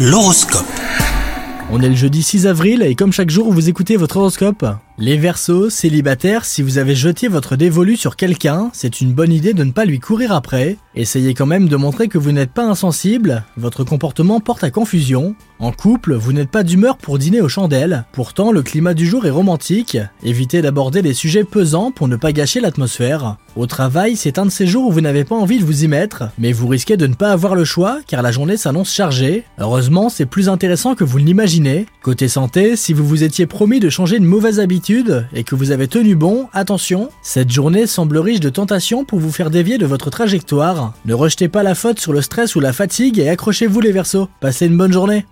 L'horoscope. On est le jeudi 6 avril et comme chaque jour vous écoutez votre horoscope. Les Verseaux, célibataires, si vous avez jeté votre dévolu sur quelqu'un, c'est une bonne idée de ne pas lui courir après. Essayez quand même de montrer que vous n'êtes pas insensible, votre comportement porte à confusion. En couple, vous n'êtes pas d'humeur pour dîner aux chandelles, pourtant le climat du jour est romantique. Évitez d'aborder les sujets pesants pour ne pas gâcher l'atmosphère. Au travail, c'est un de ces jours où vous n'avez pas envie de vous y mettre, mais vous risquez de ne pas avoir le choix car la journée s'annonce chargée. Heureusement, c'est plus intéressant que vous ne l'imaginez. Côté santé, si vous vous étiez promis de changer une mauvaise habitude, et que vous avez tenu bon, attention, cette journée semble riche de tentations pour vous faire dévier de votre trajectoire. Ne rejetez pas la faute sur le stress ou la fatigue et accrochez-vous les versos. Passez une bonne journée.